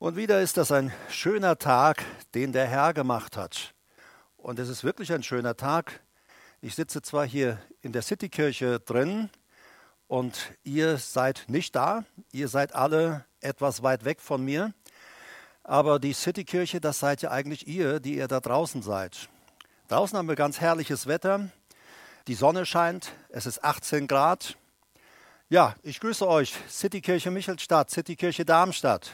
Und wieder ist das ein schöner Tag, den der Herr gemacht hat. Und es ist wirklich ein schöner Tag. Ich sitze zwar hier in der Citykirche drin und ihr seid nicht da, ihr seid alle etwas weit weg von mir, aber die Citykirche, das seid ja eigentlich ihr, die ihr da draußen seid. Draußen haben wir ganz herrliches Wetter, die Sonne scheint, es ist 18 Grad. Ja, ich grüße euch, Citykirche Michelstadt, Citykirche Darmstadt.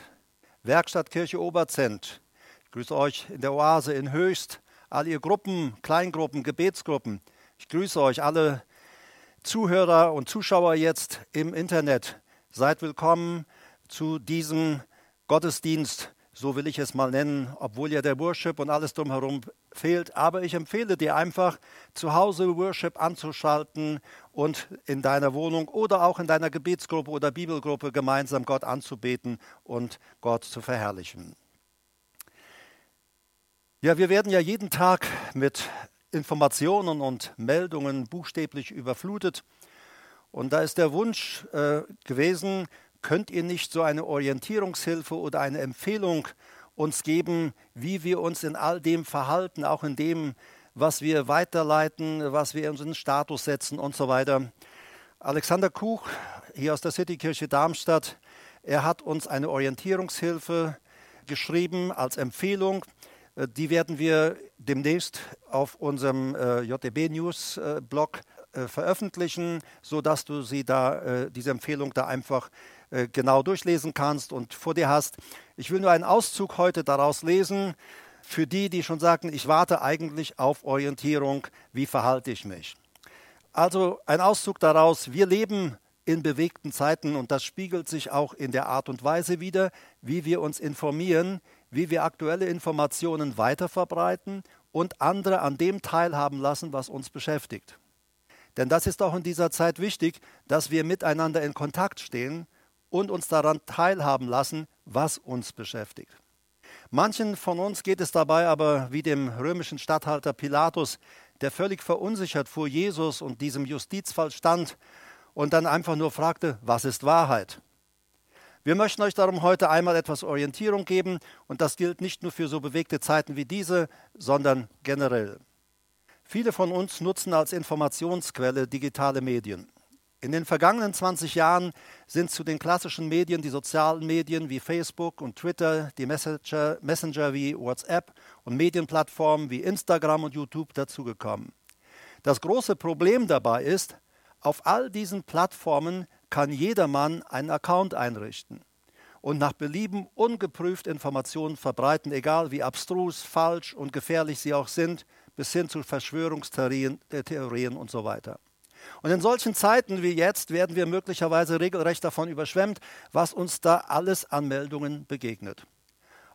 Werkstattkirche Oberzent. Ich grüße euch in der Oase in Höchst, all ihr Gruppen, Kleingruppen, Gebetsgruppen. Ich grüße euch alle Zuhörer und Zuschauer jetzt im Internet. Seid willkommen zu diesem Gottesdienst, so will ich es mal nennen, obwohl ja der Worship und alles drumherum fehlt. Aber ich empfehle dir einfach, zu Hause Worship anzuschalten und in deiner Wohnung oder auch in deiner Gebetsgruppe oder Bibelgruppe gemeinsam Gott anzubeten und Gott zu verherrlichen. Ja, wir werden ja jeden Tag mit Informationen und Meldungen buchstäblich überflutet. Und da ist der Wunsch äh, gewesen, könnt ihr nicht so eine Orientierungshilfe oder eine Empfehlung uns geben, wie wir uns in all dem verhalten, auch in dem, was wir weiterleiten, was wir in unseren Status setzen und so weiter. Alexander Kuch, hier aus der Citykirche Darmstadt, er hat uns eine Orientierungshilfe geschrieben als Empfehlung. Äh, die werden wir demnächst auf unserem äh, JDB News äh, Blog veröffentlichen, sodass du sie da, diese Empfehlung da einfach äh, genau durchlesen kannst und vor dir hast. Ich will nur einen Auszug heute daraus lesen für die, die schon sagten, ich warte eigentlich auf Orientierung, wie verhalte ich mich. Also ein Auszug daraus, wir leben in bewegten Zeiten und das spiegelt sich auch in der Art und Weise wider, wie wir uns informieren, wie wir aktuelle Informationen weiterverbreiten und andere an dem teilhaben lassen, was uns beschäftigt. Denn das ist auch in dieser Zeit wichtig, dass wir miteinander in Kontakt stehen und uns daran teilhaben lassen, was uns beschäftigt. Manchen von uns geht es dabei aber wie dem römischen Statthalter Pilatus, der völlig verunsichert vor Jesus und diesem Justizfall stand und dann einfach nur fragte, was ist Wahrheit? Wir möchten euch darum heute einmal etwas Orientierung geben und das gilt nicht nur für so bewegte Zeiten wie diese, sondern generell. Viele von uns nutzen als Informationsquelle digitale Medien. In den vergangenen 20 Jahren sind zu den klassischen Medien die sozialen Medien wie Facebook und Twitter, die Messenger, Messenger wie WhatsApp und Medienplattformen wie Instagram und YouTube dazugekommen. Das große Problem dabei ist, auf all diesen Plattformen kann jedermann einen Account einrichten und nach Belieben ungeprüft Informationen verbreiten, egal wie abstrus, falsch und gefährlich sie auch sind, bis hin zu Verschwörungstheorien äh, und so weiter. Und in solchen Zeiten wie jetzt werden wir möglicherweise regelrecht davon überschwemmt, was uns da alles an Meldungen begegnet.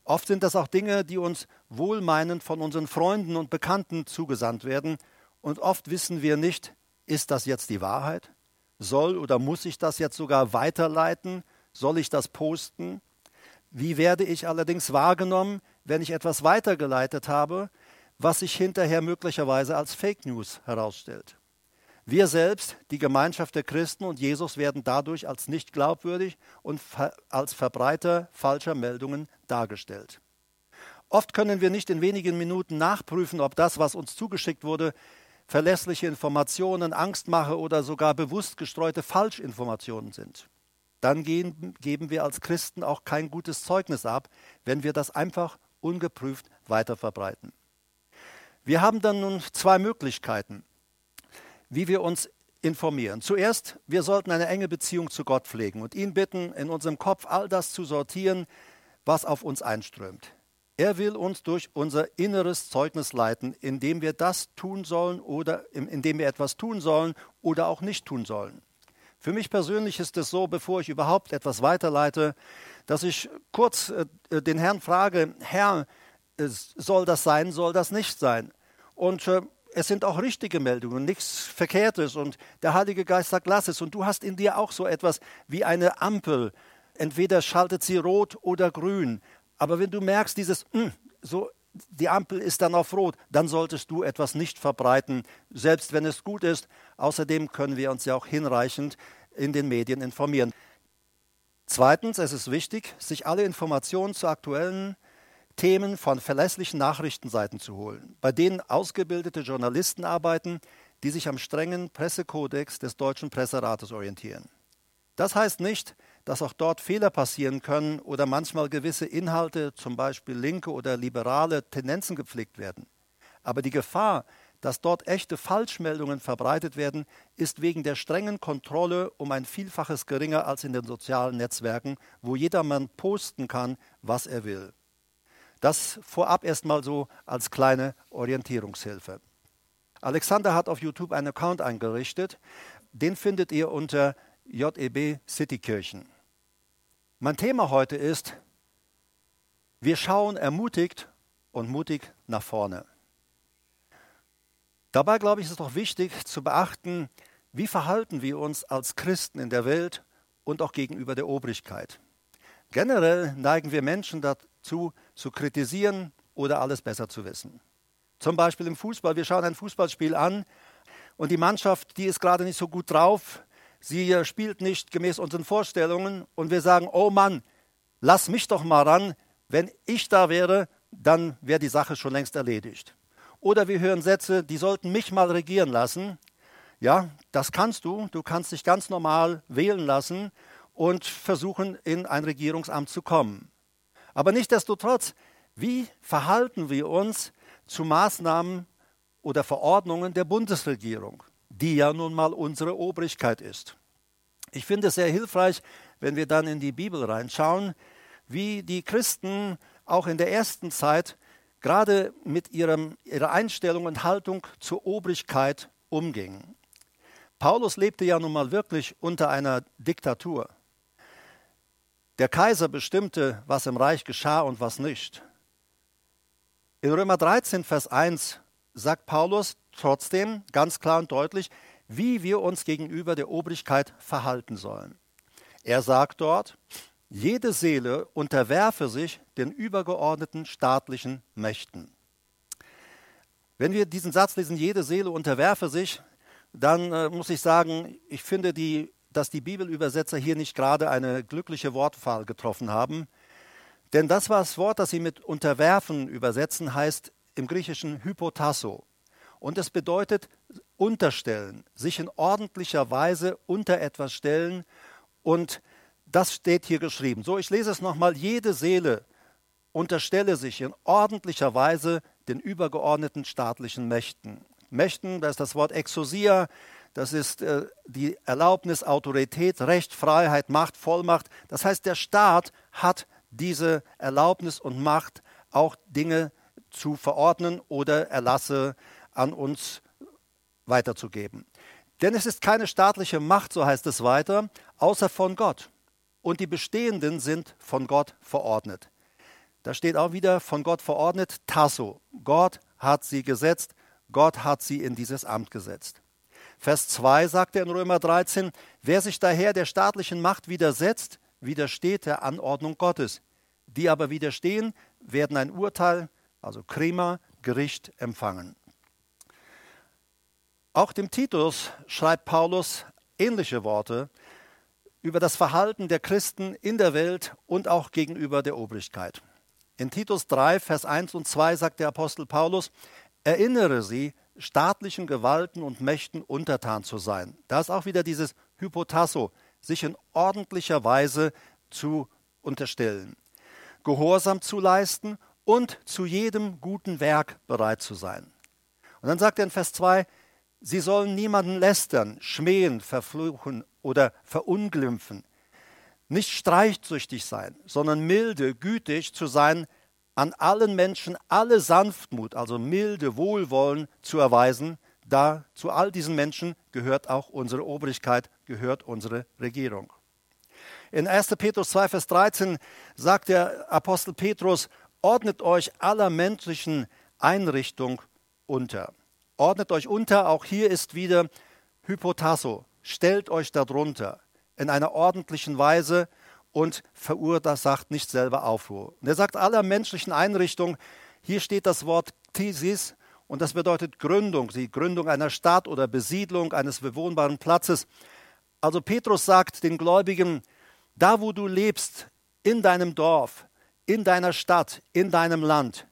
Oft sind das auch Dinge, die uns wohlmeinend von unseren Freunden und Bekannten zugesandt werden. Und oft wissen wir nicht, ist das jetzt die Wahrheit? Soll oder muss ich das jetzt sogar weiterleiten? Soll ich das posten? Wie werde ich allerdings wahrgenommen, wenn ich etwas weitergeleitet habe, was sich hinterher möglicherweise als Fake News herausstellt? Wir selbst, die Gemeinschaft der Christen und Jesus werden dadurch als nicht glaubwürdig und als Verbreiter falscher Meldungen dargestellt. Oft können wir nicht in wenigen Minuten nachprüfen, ob das, was uns zugeschickt wurde, verlässliche Informationen, Angstmache oder sogar bewusst gestreute Falschinformationen sind. Dann gehen, geben wir als Christen auch kein gutes Zeugnis ab, wenn wir das einfach ungeprüft weiterverbreiten. Wir haben dann nun zwei Möglichkeiten wie wir uns informieren. Zuerst, wir sollten eine enge Beziehung zu Gott pflegen und ihn bitten, in unserem Kopf all das zu sortieren, was auf uns einströmt. Er will uns durch unser inneres Zeugnis leiten, indem wir das tun sollen oder indem wir etwas tun sollen oder auch nicht tun sollen. Für mich persönlich ist es so, bevor ich überhaupt etwas weiterleite, dass ich kurz äh, den Herrn frage, Herr, äh, soll das sein, soll das nicht sein? Und äh, es sind auch richtige Meldungen, nichts Verkehrtes. Und der Heilige Geist sagt, lass es. Und du hast in dir auch so etwas wie eine Ampel. Entweder schaltet sie rot oder grün. Aber wenn du merkst, dieses, mh, hm, so, die Ampel ist dann auf rot, dann solltest du etwas nicht verbreiten, selbst wenn es gut ist. Außerdem können wir uns ja auch hinreichend in den Medien informieren. Zweitens, es ist wichtig, sich alle Informationen zu aktuellen Themen von verlässlichen Nachrichtenseiten zu holen, bei denen ausgebildete Journalisten arbeiten, die sich am strengen Pressekodex des Deutschen Presserates orientieren. Das heißt nicht, dass auch dort Fehler passieren können oder manchmal gewisse Inhalte, zum Beispiel linke oder liberale Tendenzen gepflegt werden. Aber die Gefahr, dass dort echte Falschmeldungen verbreitet werden, ist wegen der strengen Kontrolle um ein Vielfaches geringer als in den sozialen Netzwerken, wo jedermann posten kann, was er will. Das vorab erstmal so als kleine Orientierungshilfe. Alexander hat auf YouTube einen Account eingerichtet. Den findet ihr unter JEB Citykirchen. Mein Thema heute ist, wir schauen ermutigt und mutig nach vorne. Dabei, glaube ich, ist es doch wichtig zu beachten, wie verhalten wir uns als Christen in der Welt und auch gegenüber der Obrigkeit. Generell neigen wir Menschen dazu, zu kritisieren oder alles besser zu wissen. Zum Beispiel im Fußball. Wir schauen ein Fußballspiel an und die Mannschaft, die ist gerade nicht so gut drauf. Sie spielt nicht gemäß unseren Vorstellungen und wir sagen, oh Mann, lass mich doch mal ran. Wenn ich da wäre, dann wäre die Sache schon längst erledigt. Oder wir hören Sätze, die sollten mich mal regieren lassen. Ja, das kannst du. Du kannst dich ganz normal wählen lassen und versuchen, in ein Regierungsamt zu kommen. Aber nichtsdestotrotz, wie verhalten wir uns zu Maßnahmen oder Verordnungen der Bundesregierung, die ja nun mal unsere Obrigkeit ist? Ich finde es sehr hilfreich, wenn wir dann in die Bibel reinschauen, wie die Christen auch in der ersten Zeit gerade mit ihrem, ihrer Einstellung und Haltung zur Obrigkeit umgingen. Paulus lebte ja nun mal wirklich unter einer Diktatur. Der Kaiser bestimmte, was im Reich geschah und was nicht. In Römer 13, Vers 1 sagt Paulus trotzdem ganz klar und deutlich, wie wir uns gegenüber der Obrigkeit verhalten sollen. Er sagt dort, jede Seele unterwerfe sich den übergeordneten staatlichen Mächten. Wenn wir diesen Satz lesen, jede Seele unterwerfe sich, dann äh, muss ich sagen, ich finde, die, dass die Bibelübersetzer hier nicht gerade eine glückliche Wortwahl getroffen haben. Denn das war das Wort, das sie mit unterwerfen übersetzen, heißt im Griechischen hypotasso. Und es bedeutet unterstellen, sich in ordentlicher Weise unter etwas stellen und das steht hier geschrieben. So, ich lese es nochmal. Jede Seele unterstelle sich in ordentlicher Weise den übergeordneten staatlichen Mächten. Mächten, das ist das Wort Exosia, das ist äh, die Erlaubnis, Autorität, Recht, Freiheit, Macht, Vollmacht. Das heißt, der Staat hat diese Erlaubnis und Macht, auch Dinge zu verordnen oder Erlasse an uns weiterzugeben. Denn es ist keine staatliche Macht, so heißt es weiter, außer von Gott und die bestehenden sind von Gott verordnet. Da steht auch wieder von Gott verordnet, Tasso. Gott hat sie gesetzt, Gott hat sie in dieses Amt gesetzt. Vers 2 sagt er in Römer 13, wer sich daher der staatlichen Macht widersetzt, widersteht der Anordnung Gottes. Die aber widerstehen, werden ein Urteil, also Krima, Gericht empfangen. Auch dem Titus schreibt Paulus ähnliche Worte, über das Verhalten der Christen in der Welt und auch gegenüber der Obrigkeit. In Titus 3, Vers 1 und 2 sagt der Apostel Paulus, erinnere sie, staatlichen Gewalten und Mächten untertan zu sein. Da ist auch wieder dieses Hypotasso, sich in ordentlicher Weise zu unterstellen, Gehorsam zu leisten und zu jedem guten Werk bereit zu sein. Und dann sagt er in Vers 2, sie sollen niemanden lästern, schmähen, verfluchen oder verunglimpfen. Nicht streitsüchtig sein, sondern milde, gütig zu sein, an allen Menschen alle Sanftmut, also milde Wohlwollen zu erweisen, da zu all diesen Menschen gehört auch unsere Obrigkeit, gehört unsere Regierung. In 1. Petrus 2, Vers 13 sagt der Apostel Petrus, ordnet euch aller menschlichen Einrichtung unter. Ordnet euch unter, auch hier ist wieder Hypotasso, stellt euch darunter in einer ordentlichen Weise und verursacht nicht selber Aufruhr. Und er sagt aller menschlichen Einrichtungen, hier steht das Wort Thesis und das bedeutet Gründung, die Gründung einer Stadt oder Besiedlung eines bewohnbaren Platzes. Also Petrus sagt den Gläubigen, da wo du lebst, in deinem Dorf, in deiner Stadt, in deinem Land.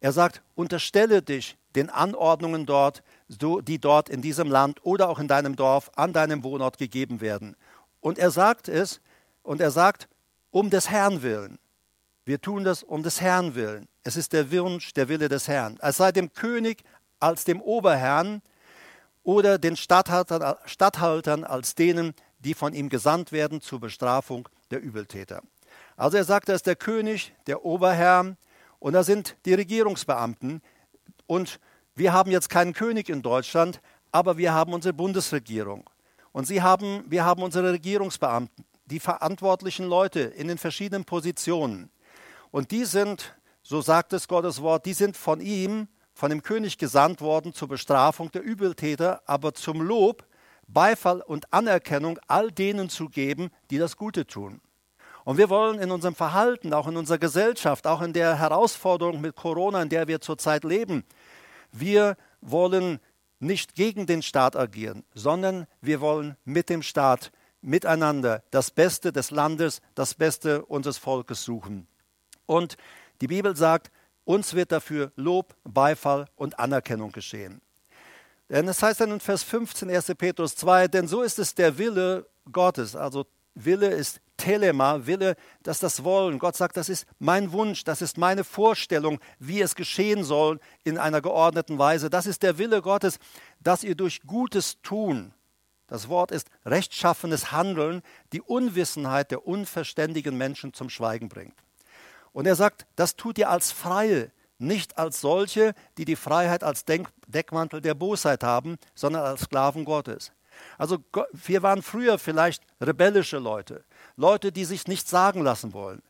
Er sagt, unterstelle dich den Anordnungen dort, die dort in diesem Land oder auch in deinem Dorf an deinem Wohnort gegeben werden. Und er sagt es, und er sagt, um des Herrn willen. Wir tun das um des Herrn willen. Es ist der Wunsch, der Wille des Herrn. Es sei dem König als dem Oberherrn oder den Statthaltern, Statthaltern als denen, die von ihm gesandt werden zur Bestrafung der Übeltäter. Also er sagt, da ist der König, der Oberherr und da sind die Regierungsbeamten. Und wir haben jetzt keinen König in Deutschland, aber wir haben unsere Bundesregierung. Und sie haben, wir haben unsere Regierungsbeamten, die verantwortlichen Leute in den verschiedenen Positionen. Und die sind, so sagt es Gottes Wort, die sind von ihm, von dem König gesandt worden zur Bestrafung der Übeltäter, aber zum Lob, Beifall und Anerkennung all denen zu geben, die das Gute tun. Und wir wollen in unserem Verhalten, auch in unserer Gesellschaft, auch in der Herausforderung mit Corona, in der wir zurzeit leben, wir wollen nicht gegen den Staat agieren, sondern wir wollen mit dem Staat miteinander das Beste des Landes, das Beste unseres Volkes suchen. Und die Bibel sagt, uns wird dafür Lob, Beifall und Anerkennung geschehen. Denn es heißt dann in Vers 15, 1. Petrus 2, denn so ist es der Wille Gottes. Also Wille ist Telema, Wille, dass das Wollen. Gott sagt, das ist mein Wunsch, das ist meine Vorstellung, wie es geschehen soll in einer geordneten Weise. Das ist der Wille Gottes, dass ihr durch Gutes tun, das Wort ist rechtschaffenes Handeln, die Unwissenheit der unverständigen Menschen zum Schweigen bringt. Und er sagt, das tut ihr als Freie, nicht als solche, die die Freiheit als Denk Deckmantel der Bosheit haben, sondern als Sklaven Gottes. Also wir waren früher vielleicht rebellische Leute, Leute, die sich nichts sagen lassen wollen.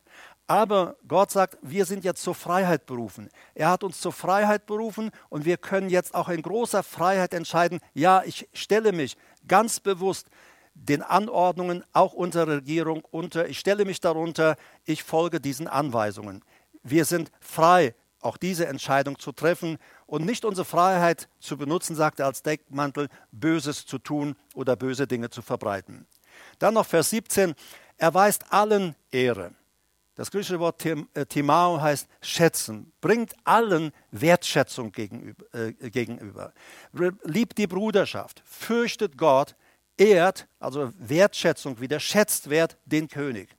Aber Gott sagt, wir sind jetzt zur Freiheit berufen. Er hat uns zur Freiheit berufen und wir können jetzt auch in großer Freiheit entscheiden, ja, ich stelle mich ganz bewusst den Anordnungen auch unserer Regierung unter. Ich stelle mich darunter, ich folge diesen Anweisungen. Wir sind frei, auch diese Entscheidung zu treffen und nicht unsere Freiheit zu benutzen, sagt er als Deckmantel, Böses zu tun oder böse Dinge zu verbreiten. Dann noch Vers 17, erweist allen Ehre. Das griechische Wort äh, Timao heißt schätzen, bringt allen Wertschätzung gegenüber, äh. Liebt die Bruderschaft, fürchtet Gott, ehrt, also Wertschätzung wieder, schätzt wert den König,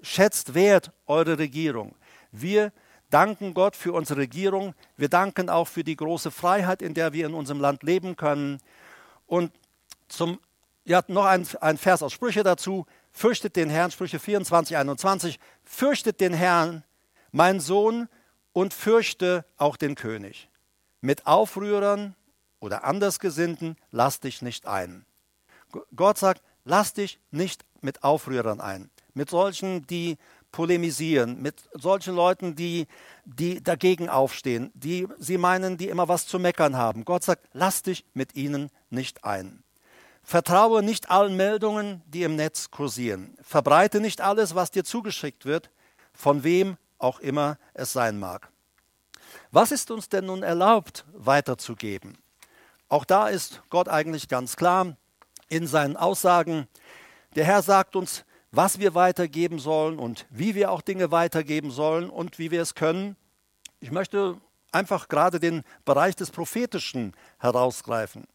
schätzt wert eure Regierung. Wir danken Gott für unsere Regierung, wir danken auch für die große Freiheit, in der wir in unserem Land leben können. Und zum, ja, noch ein, ein Vers aus Sprüche dazu, fürchtet den Herrn, Sprüche 24, 21, fürchtet den Herrn, mein Sohn, und fürchte auch den König. Mit Aufrührern oder Andersgesinnten lass dich nicht ein. Gott sagt, lass dich nicht mit Aufrührern ein, mit solchen, die polemisieren, mit solchen Leuten, die, die dagegen aufstehen, die sie meinen, die immer was zu meckern haben. Gott sagt, lass dich mit ihnen nicht ein. Vertraue nicht allen Meldungen, die im Netz kursieren. Verbreite nicht alles, was dir zugeschickt wird, von wem auch immer es sein mag. Was ist uns denn nun erlaubt weiterzugeben? Auch da ist Gott eigentlich ganz klar in seinen Aussagen. Der Herr sagt uns, was wir weitergeben sollen und wie wir auch Dinge weitergeben sollen und wie wir es können. Ich möchte einfach gerade den Bereich des Prophetischen herausgreifen.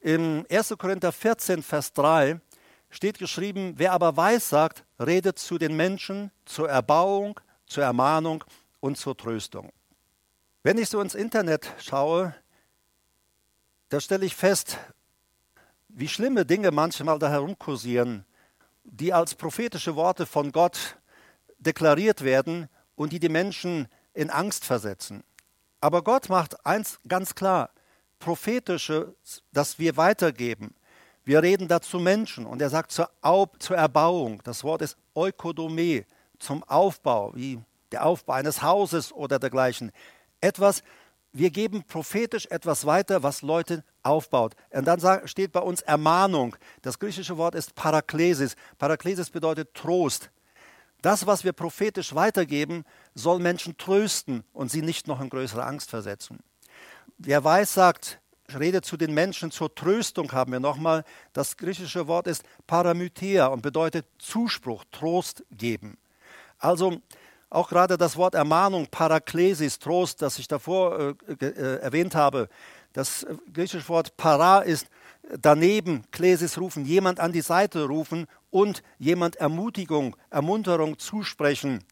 Im 1. Korinther 14, Vers 3 steht geschrieben, wer aber weiß sagt, redet zu den Menschen zur Erbauung, zur Ermahnung und zur Tröstung. Wenn ich so ins Internet schaue, da stelle ich fest, wie schlimme Dinge manchmal da herumkursieren, die als prophetische Worte von Gott deklariert werden und die die Menschen in Angst versetzen. Aber Gott macht eins ganz klar, prophetische, das wir weitergeben. Wir reden dazu Menschen und er sagt zur, Au zur Erbauung. Das Wort ist Eukodome, zum Aufbau, wie der Aufbau eines Hauses oder dergleichen. Etwas, wir geben prophetisch etwas weiter, was Leute aufbaut. Und dann steht bei uns Ermahnung. Das griechische Wort ist Paraklesis. Paraklesis bedeutet Trost. Das, was wir prophetisch weitergeben, soll Menschen trösten und sie nicht noch in größere Angst versetzen. Wer weiß, sagt, redet zu den Menschen zur Tröstung, haben wir nochmal. Das griechische Wort ist Paramythea und bedeutet Zuspruch, Trost geben. Also auch gerade das Wort Ermahnung, Paraklesis, Trost, das ich davor äh, äh, erwähnt habe, das äh, griechische Wort para ist daneben, Klesis rufen, jemand an die Seite rufen und jemand Ermutigung, Ermunterung zusprechen.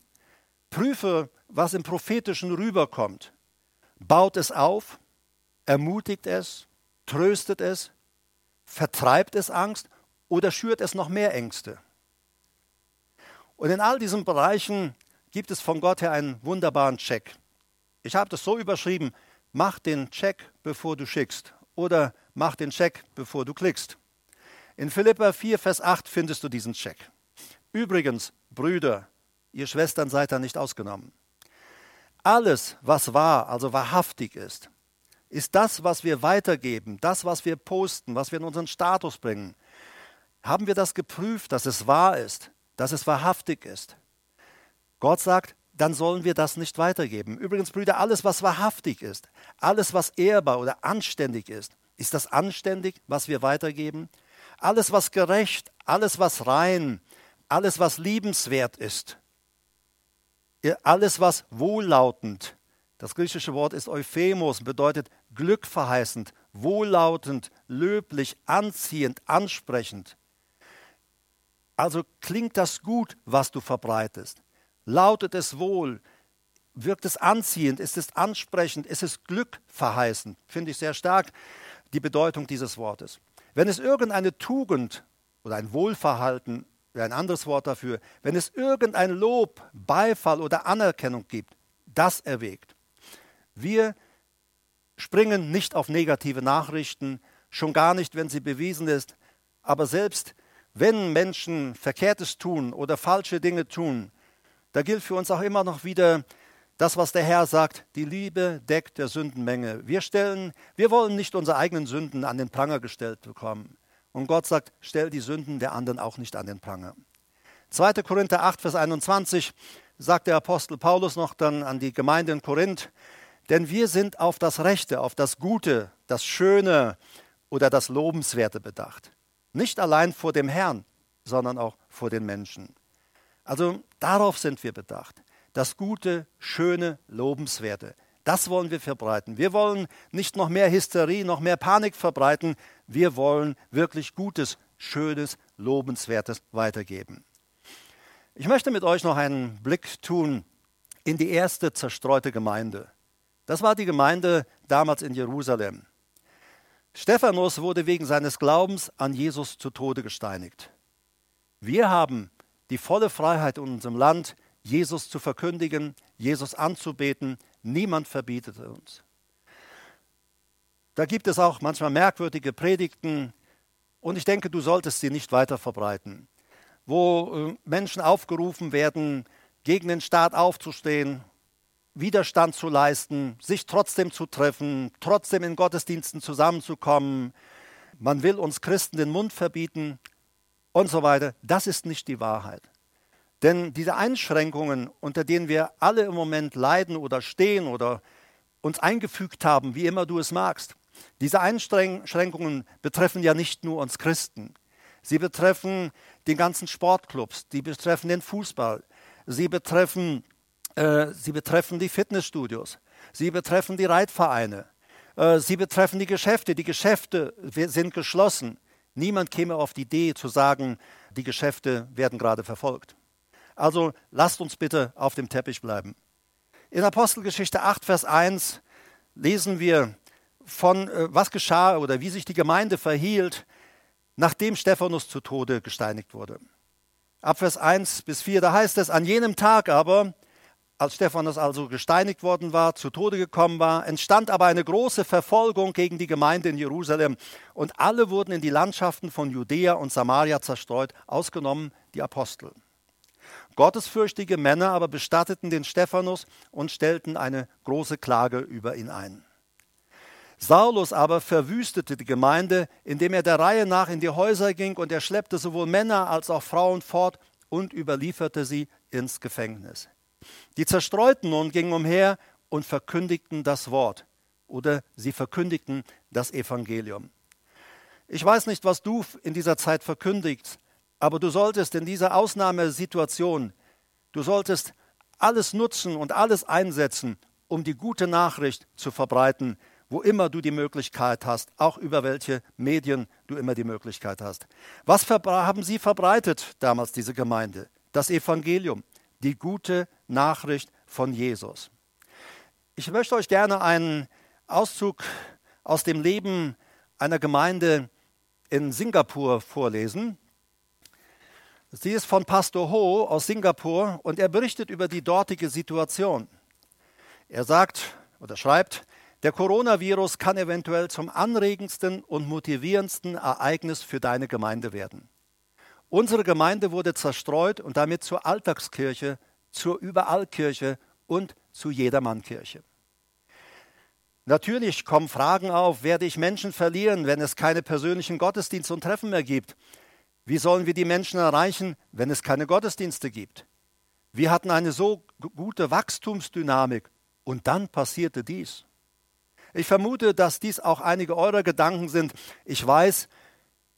Prüfe, was im Prophetischen rüberkommt. Baut es auf, ermutigt es, tröstet es, vertreibt es Angst oder schürt es noch mehr Ängste. Und in all diesen Bereichen gibt es von Gott her einen wunderbaren Check. Ich habe das so überschrieben, mach den Check, bevor du schickst oder mach den Check, bevor du klickst. In Philippa 4, Vers 8 findest du diesen Check. Übrigens, Brüder, ihr Schwestern seid da nicht ausgenommen. Alles, was wahr, also wahrhaftig ist, ist das, was wir weitergeben, das, was wir posten, was wir in unseren Status bringen. Haben wir das geprüft, dass es wahr ist, dass es wahrhaftig ist? Gott sagt, dann sollen wir das nicht weitergeben. Übrigens, Brüder, alles, was wahrhaftig ist, alles, was ehrbar oder anständig ist, ist das anständig, was wir weitergeben? Alles, was gerecht, alles, was rein, alles, was liebenswert ist, alles, was wohllautend, das griechische Wort ist Euphemos, bedeutet glückverheißend, wohllautend, löblich, anziehend, ansprechend. Also klingt das gut, was du verbreitest. Lautet es wohl? Wirkt es anziehend? Ist es ansprechend? Ist es glückverheißend? Finde ich sehr stark die Bedeutung dieses Wortes. Wenn es irgendeine Tugend oder ein Wohlverhalten, ein anderes Wort dafür, wenn es irgendein Lob, Beifall oder Anerkennung gibt, das erwägt. Wir springen nicht auf negative Nachrichten, schon gar nicht, wenn sie bewiesen ist, aber selbst wenn Menschen Verkehrtes tun oder falsche Dinge tun, da gilt für uns auch immer noch wieder das, was der Herr sagt, die Liebe deckt der Sündenmenge. Wir stellen, wir wollen nicht unsere eigenen Sünden an den Pranger gestellt bekommen. Und Gott sagt, stell die Sünden der anderen auch nicht an den Pranger. 2. Korinther 8, Vers 21 sagt der Apostel Paulus noch dann an die Gemeinde in Korinth, denn wir sind auf das Rechte, auf das Gute, das Schöne oder das Lobenswerte bedacht. Nicht allein vor dem Herrn, sondern auch vor den Menschen. Also darauf sind wir bedacht. Das Gute, Schöne, Lobenswerte. Das wollen wir verbreiten. Wir wollen nicht noch mehr Hysterie, noch mehr Panik verbreiten. Wir wollen wirklich Gutes, Schönes, Lobenswertes weitergeben. Ich möchte mit euch noch einen Blick tun in die erste zerstreute Gemeinde. Das war die Gemeinde damals in Jerusalem. Stephanus wurde wegen seines Glaubens an Jesus zu Tode gesteinigt. Wir haben die volle Freiheit in unserem Land, Jesus zu verkündigen, Jesus anzubeten. Niemand verbietet uns. Da gibt es auch manchmal merkwürdige Predigten und ich denke, du solltest sie nicht weiter verbreiten, wo äh, Menschen aufgerufen werden, gegen den Staat aufzustehen, Widerstand zu leisten, sich trotzdem zu treffen, trotzdem in Gottesdiensten zusammenzukommen. Man will uns Christen den Mund verbieten und so weiter. Das ist nicht die Wahrheit. Denn diese Einschränkungen, unter denen wir alle im Moment leiden oder stehen oder uns eingefügt haben, wie immer du es magst, diese Einschränkungen betreffen ja nicht nur uns Christen. Sie betreffen die ganzen Sportclubs, die betreffen den Fußball, sie betreffen, äh, sie betreffen die Fitnessstudios, sie betreffen die Reitvereine, äh, sie betreffen die Geschäfte. Die Geschäfte sind geschlossen. Niemand käme auf die Idee zu sagen, die Geschäfte werden gerade verfolgt. Also lasst uns bitte auf dem Teppich bleiben. In Apostelgeschichte 8, Vers 1 lesen wir von, äh, was geschah oder wie sich die Gemeinde verhielt, nachdem Stephanus zu Tode gesteinigt wurde. Ab Vers 1 bis 4, da heißt es, an jenem Tag aber, als Stephanus also gesteinigt worden war, zu Tode gekommen war, entstand aber eine große Verfolgung gegen die Gemeinde in Jerusalem und alle wurden in die Landschaften von Judäa und Samaria zerstreut, ausgenommen die Apostel. Gottesfürchtige Männer aber bestatteten den Stephanus und stellten eine große Klage über ihn ein. Saulus aber verwüstete die Gemeinde, indem er der Reihe nach in die Häuser ging und er schleppte sowohl Männer als auch Frauen fort und überlieferte sie ins Gefängnis. Die Zerstreuten nun gingen umher und verkündigten das Wort. oder sie verkündigten das Evangelium. Ich weiß nicht, was du in dieser Zeit verkündigst, aber du solltest in dieser Ausnahmesituation, du solltest alles nutzen und alles einsetzen, um die gute Nachricht zu verbreiten, wo immer du die Möglichkeit hast, auch über welche Medien du immer die Möglichkeit hast. Was haben sie verbreitet damals, diese Gemeinde? Das Evangelium, die gute Nachricht von Jesus. Ich möchte euch gerne einen Auszug aus dem Leben einer Gemeinde in Singapur vorlesen. Sie ist von Pastor Ho aus Singapur und er berichtet über die dortige Situation. Er sagt oder schreibt, der Coronavirus kann eventuell zum anregendsten und motivierendsten Ereignis für deine Gemeinde werden. Unsere Gemeinde wurde zerstreut und damit zur Alltagskirche, zur Überallkirche und zu Jedermannkirche. Natürlich kommen Fragen auf, werde ich Menschen verlieren, wenn es keine persönlichen Gottesdienste und Treffen mehr gibt? Wie sollen wir die Menschen erreichen, wenn es keine Gottesdienste gibt? Wir hatten eine so gute Wachstumsdynamik und dann passierte dies. Ich vermute, dass dies auch einige eurer Gedanken sind. Ich weiß,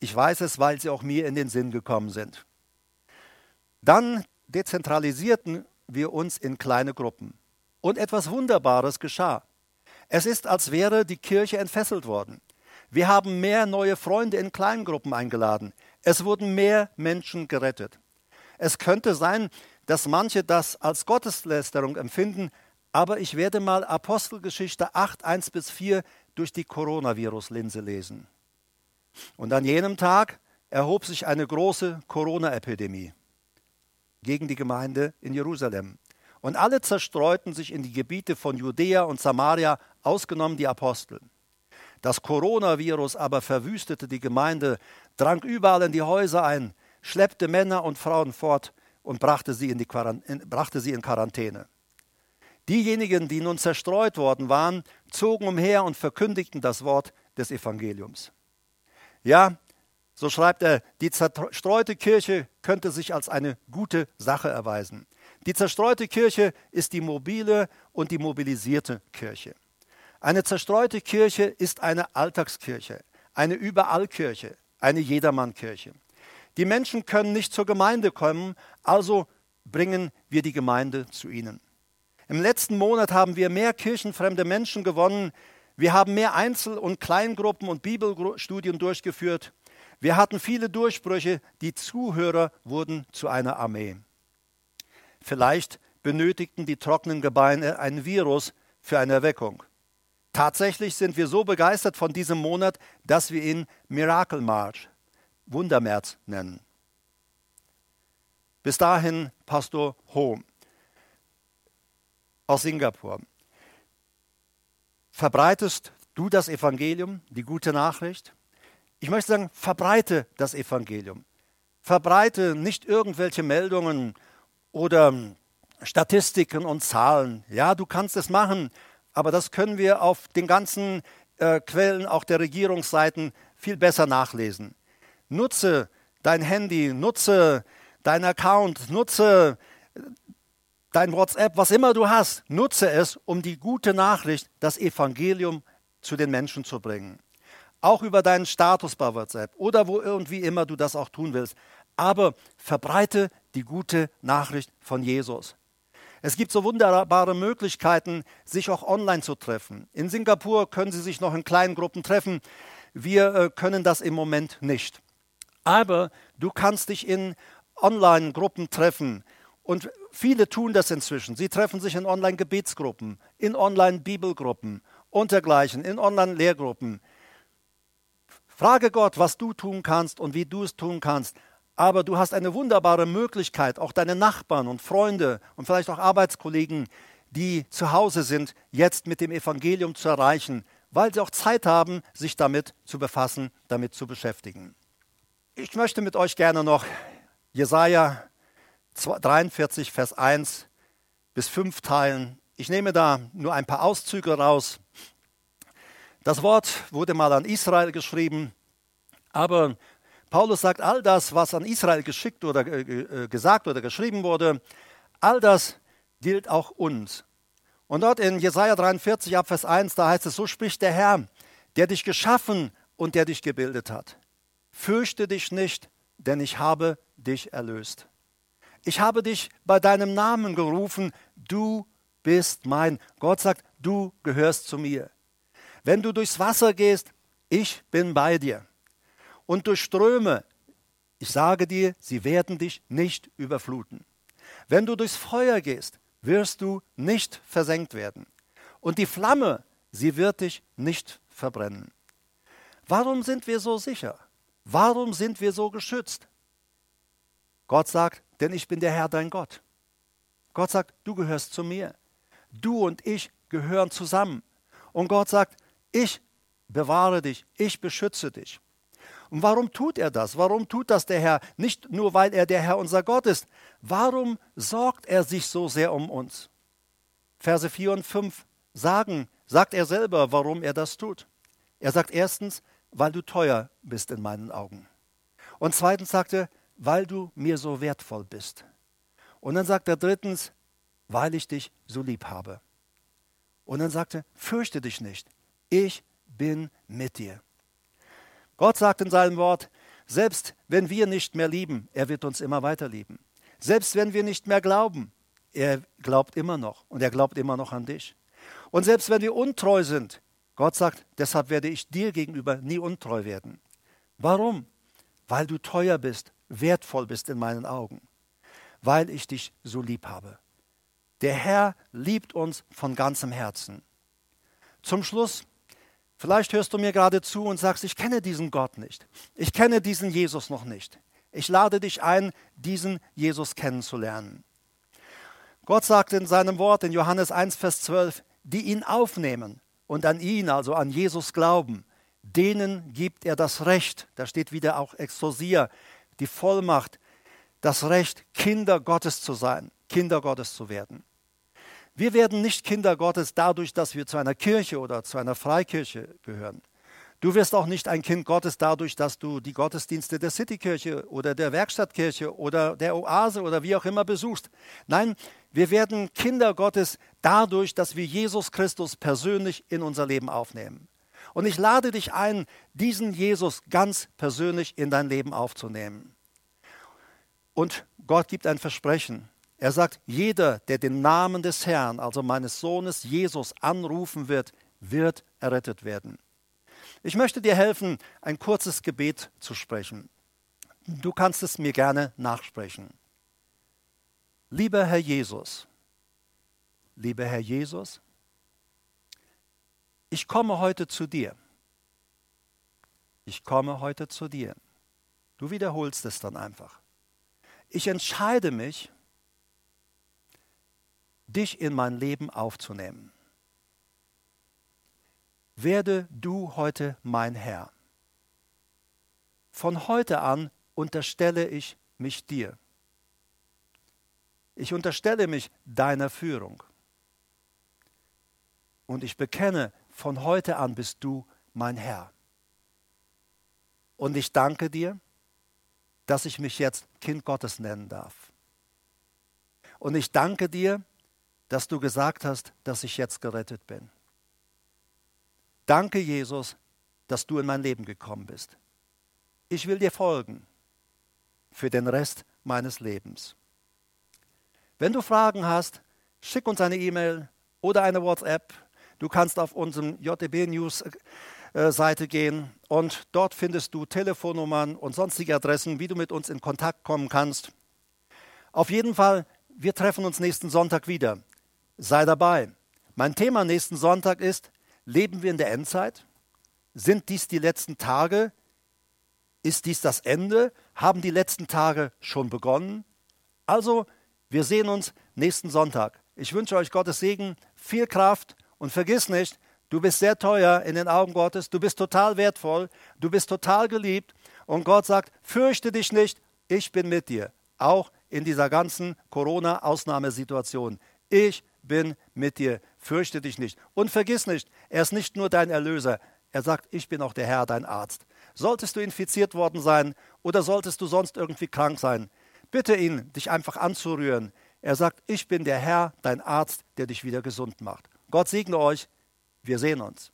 ich weiß es, weil sie auch mir in den Sinn gekommen sind. Dann dezentralisierten wir uns in kleine Gruppen und etwas Wunderbares geschah. Es ist, als wäre die Kirche entfesselt worden. Wir haben mehr neue Freunde in Kleingruppen eingeladen. Es wurden mehr Menschen gerettet. Es könnte sein, dass manche das als Gotteslästerung empfinden, aber ich werde mal Apostelgeschichte 8, 1 bis 4 durch die Coronavirus-Linse lesen. Und an jenem Tag erhob sich eine große Corona-Epidemie gegen die Gemeinde in Jerusalem. Und alle zerstreuten sich in die Gebiete von Judäa und Samaria, ausgenommen die Apostel. Das Coronavirus aber verwüstete die Gemeinde, drang überall in die Häuser ein, schleppte Männer und Frauen fort und brachte sie in, die brachte sie in Quarantäne. Diejenigen, die nun zerstreut worden waren, zogen umher und verkündigten das Wort des Evangeliums. Ja, so schreibt er, die zerstreute Kirche könnte sich als eine gute Sache erweisen. Die zerstreute Kirche ist die mobile und die mobilisierte Kirche. Eine zerstreute Kirche ist eine Alltagskirche, eine Überallkirche, eine Jedermannkirche. Die Menschen können nicht zur Gemeinde kommen, also bringen wir die Gemeinde zu ihnen. Im letzten Monat haben wir mehr kirchenfremde Menschen gewonnen. Wir haben mehr Einzel- und Kleingruppen und Bibelstudien durchgeführt. Wir hatten viele Durchbrüche. Die Zuhörer wurden zu einer Armee. Vielleicht benötigten die trockenen Gebeine ein Virus für eine Erweckung. Tatsächlich sind wir so begeistert von diesem Monat, dass wir ihn Miracle March, Wundermärz nennen. Bis dahin Pastor Ho aus Singapur. Verbreitest du das Evangelium, die gute Nachricht? Ich möchte sagen, verbreite das Evangelium. Verbreite nicht irgendwelche Meldungen oder Statistiken und Zahlen. Ja, du kannst es machen, aber das können wir auf den ganzen äh, Quellen, auch der Regierungsseiten, viel besser nachlesen. Nutze dein Handy, nutze dein Account, nutze dein WhatsApp, was immer du hast, nutze es, um die gute Nachricht, das Evangelium zu den Menschen zu bringen. Auch über deinen Status bei WhatsApp oder wo irgendwie immer du das auch tun willst. Aber verbreite die gute Nachricht von Jesus. Es gibt so wunderbare Möglichkeiten, sich auch online zu treffen. In Singapur können Sie sich noch in kleinen Gruppen treffen. Wir äh, können das im Moment nicht. Aber du kannst dich in Online-Gruppen treffen. Und viele tun das inzwischen. Sie treffen sich in Online-Gebetsgruppen, in Online-Bibelgruppen und dergleichen, in Online-Lehrgruppen. Frage Gott, was du tun kannst und wie du es tun kannst aber du hast eine wunderbare Möglichkeit, auch deine Nachbarn und Freunde und vielleicht auch Arbeitskollegen, die zu Hause sind, jetzt mit dem Evangelium zu erreichen, weil sie auch Zeit haben, sich damit zu befassen, damit zu beschäftigen. Ich möchte mit euch gerne noch Jesaja 43, Vers 1 bis 5 teilen. Ich nehme da nur ein paar Auszüge raus. Das Wort wurde mal an Israel geschrieben, aber Paulus sagt, all das, was an Israel geschickt oder äh, gesagt oder geschrieben wurde, all das gilt auch uns. Und dort in Jesaja 43, Abvers 1, da heißt es: So spricht der Herr, der dich geschaffen und der dich gebildet hat. Fürchte dich nicht, denn ich habe dich erlöst. Ich habe dich bei deinem Namen gerufen, du bist mein. Gott sagt, du gehörst zu mir. Wenn du durchs Wasser gehst, ich bin bei dir. Und durch Ströme, ich sage dir, sie werden dich nicht überfluten. Wenn du durchs Feuer gehst, wirst du nicht versenkt werden. Und die Flamme, sie wird dich nicht verbrennen. Warum sind wir so sicher? Warum sind wir so geschützt? Gott sagt, denn ich bin der Herr dein Gott. Gott sagt, du gehörst zu mir. Du und ich gehören zusammen. Und Gott sagt, ich bewahre dich, ich beschütze dich. Und warum tut er das? Warum tut das der Herr? Nicht nur, weil er der Herr unser Gott ist. Warum sorgt er sich so sehr um uns? Verse 4 und 5 sagen, sagt er selber, warum er das tut. Er sagt erstens, weil du teuer bist in meinen Augen. Und zweitens sagt er, weil du mir so wertvoll bist. Und dann sagt er drittens, weil ich dich so lieb habe. Und dann sagt er, fürchte dich nicht, ich bin mit dir. Gott sagt in seinem Wort, selbst wenn wir nicht mehr lieben, er wird uns immer weiter lieben. Selbst wenn wir nicht mehr glauben, er glaubt immer noch und er glaubt immer noch an dich. Und selbst wenn wir untreu sind, Gott sagt, deshalb werde ich dir gegenüber nie untreu werden. Warum? Weil du teuer bist, wertvoll bist in meinen Augen, weil ich dich so lieb habe. Der Herr liebt uns von ganzem Herzen. Zum Schluss Vielleicht hörst du mir gerade zu und sagst, ich kenne diesen Gott nicht. Ich kenne diesen Jesus noch nicht. Ich lade dich ein, diesen Jesus kennenzulernen. Gott sagt in seinem Wort in Johannes 1, Vers 12, die ihn aufnehmen und an ihn, also an Jesus glauben, denen gibt er das Recht, da steht wieder auch Exosia, die Vollmacht, das Recht, Kinder Gottes zu sein, Kinder Gottes zu werden. Wir werden nicht Kinder Gottes dadurch, dass wir zu einer Kirche oder zu einer Freikirche gehören. Du wirst auch nicht ein Kind Gottes dadurch, dass du die Gottesdienste der Citykirche oder der Werkstattkirche oder der Oase oder wie auch immer besuchst. Nein, wir werden Kinder Gottes dadurch, dass wir Jesus Christus persönlich in unser Leben aufnehmen. Und ich lade dich ein, diesen Jesus ganz persönlich in dein Leben aufzunehmen. Und Gott gibt ein Versprechen. Er sagt, jeder, der den Namen des Herrn, also meines Sohnes Jesus, anrufen wird, wird errettet werden. Ich möchte dir helfen, ein kurzes Gebet zu sprechen. Du kannst es mir gerne nachsprechen. Lieber Herr Jesus, lieber Herr Jesus, ich komme heute zu dir. Ich komme heute zu dir. Du wiederholst es dann einfach. Ich entscheide mich, dich in mein Leben aufzunehmen. Werde du heute mein Herr. Von heute an unterstelle ich mich dir. Ich unterstelle mich deiner Führung. Und ich bekenne, von heute an bist du mein Herr. Und ich danke dir, dass ich mich jetzt Kind Gottes nennen darf. Und ich danke dir, dass du gesagt hast, dass ich jetzt gerettet bin. Danke, Jesus, dass du in mein Leben gekommen bist. Ich will dir folgen für den Rest meines Lebens. Wenn du Fragen hast, schick uns eine E-Mail oder eine WhatsApp. Du kannst auf unserem JTB News äh, Seite gehen und dort findest du Telefonnummern und sonstige Adressen, wie du mit uns in Kontakt kommen kannst. Auf jeden Fall, wir treffen uns nächsten Sonntag wieder. Sei dabei. Mein Thema nächsten Sonntag ist, leben wir in der Endzeit? Sind dies die letzten Tage? Ist dies das Ende? Haben die letzten Tage schon begonnen? Also, wir sehen uns nächsten Sonntag. Ich wünsche euch Gottes Segen, viel Kraft und vergiss nicht, du bist sehr teuer in den Augen Gottes, du bist total wertvoll, du bist total geliebt und Gott sagt, fürchte dich nicht, ich bin mit dir, auch in dieser ganzen Corona-Ausnahmesituation. Ich bin mit dir, fürchte dich nicht. Und vergiss nicht, er ist nicht nur dein Erlöser, er sagt, ich bin auch der Herr, dein Arzt. Solltest du infiziert worden sein oder solltest du sonst irgendwie krank sein, bitte ihn, dich einfach anzurühren. Er sagt, ich bin der Herr, dein Arzt, der dich wieder gesund macht. Gott segne euch. Wir sehen uns.